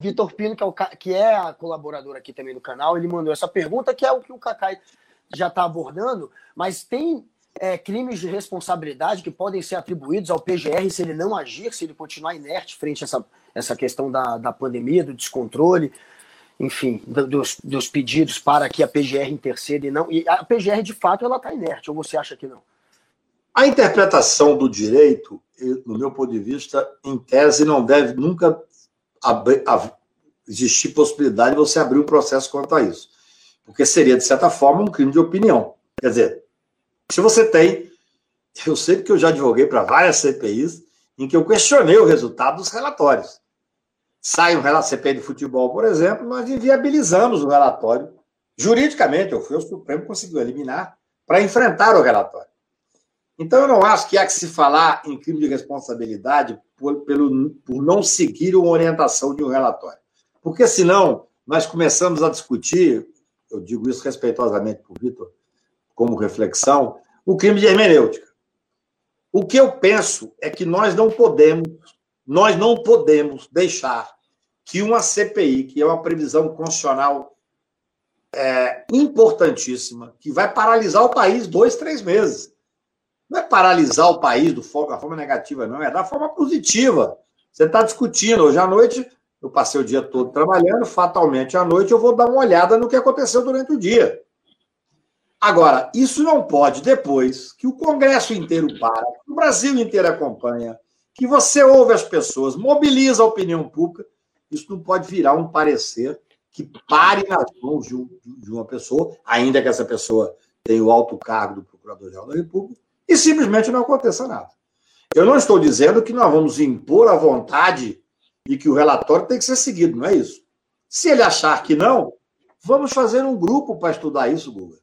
Vitor Pino, que é, o, que é a colaboradora aqui também do canal, ele mandou essa pergunta, que é o que o Cacai já está abordando, mas tem é, crimes de responsabilidade que podem ser atribuídos ao PGR se ele não agir, se ele continuar inerte frente a essa, essa questão da, da pandemia, do descontrole, enfim, dos, dos pedidos para que a PGR interceda e não. E a PGR, de fato, ela está inerte, ou você acha que não? A interpretação do direito, no meu ponto de vista, em tese, não deve nunca existir possibilidade de você abrir um processo quanto a isso. Porque seria, de certa forma, um crime de opinião. Quer dizer, se você tem. Eu sei que eu já advoguei para várias CPIs em que eu questionei o resultado dos relatórios. Sai um relatório CPI de futebol, por exemplo, nós inviabilizamos o relatório. Juridicamente, eu fui ao Supremo conseguiu eliminar para enfrentar o relatório. Então, eu não acho que há que se falar em crime de responsabilidade por, pelo, por não seguir uma orientação de um relatório. Porque, senão, nós começamos a discutir, eu digo isso respeitosamente para o Vitor, como reflexão, o crime de hermenêutica. O que eu penso é que nós não podemos, nós não podemos deixar que uma CPI, que é uma previsão constitucional é, importantíssima, que vai paralisar o país dois, três meses. Não é paralisar o país do, da forma negativa, não, é da forma positiva. Você está discutindo. Hoje à noite, eu passei o dia todo trabalhando, fatalmente à noite eu vou dar uma olhada no que aconteceu durante o dia. Agora, isso não pode, depois que o Congresso inteiro para, que o Brasil inteiro acompanha, que você ouve as pessoas, mobiliza a opinião pública, isso não pode virar um parecer que pare nas mãos de uma pessoa, ainda que essa pessoa tenha o alto cargo do Procurador-Geral da República, e simplesmente não aconteça nada. Eu não estou dizendo que nós vamos impor a vontade e que o relatório tem que ser seguido, não é isso. Se ele achar que não, vamos fazer um grupo para estudar isso, Guga.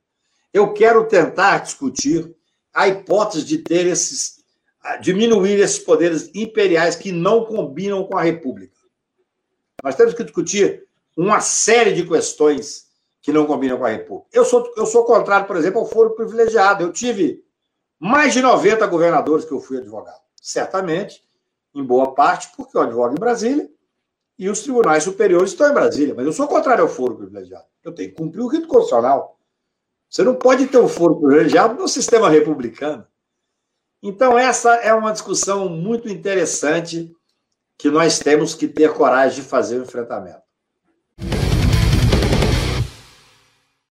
Eu quero tentar discutir a hipótese de ter esses, diminuir esses poderes imperiais que não combinam com a República. Nós temos que discutir uma série de questões que não combinam com a República. Eu sou, eu sou contrário, por exemplo, ao foro privilegiado. Eu tive mais de 90 governadores que eu fui advogado. Certamente, em boa parte, porque eu advogo em Brasília e os tribunais superiores estão em Brasília. Mas eu sou contrário ao foro privilegiado. Eu tenho que cumprir o rito constitucional. Você não pode ter um foro privilegiado no sistema republicano. Então, essa é uma discussão muito interessante que nós temos que ter coragem de fazer o enfrentamento.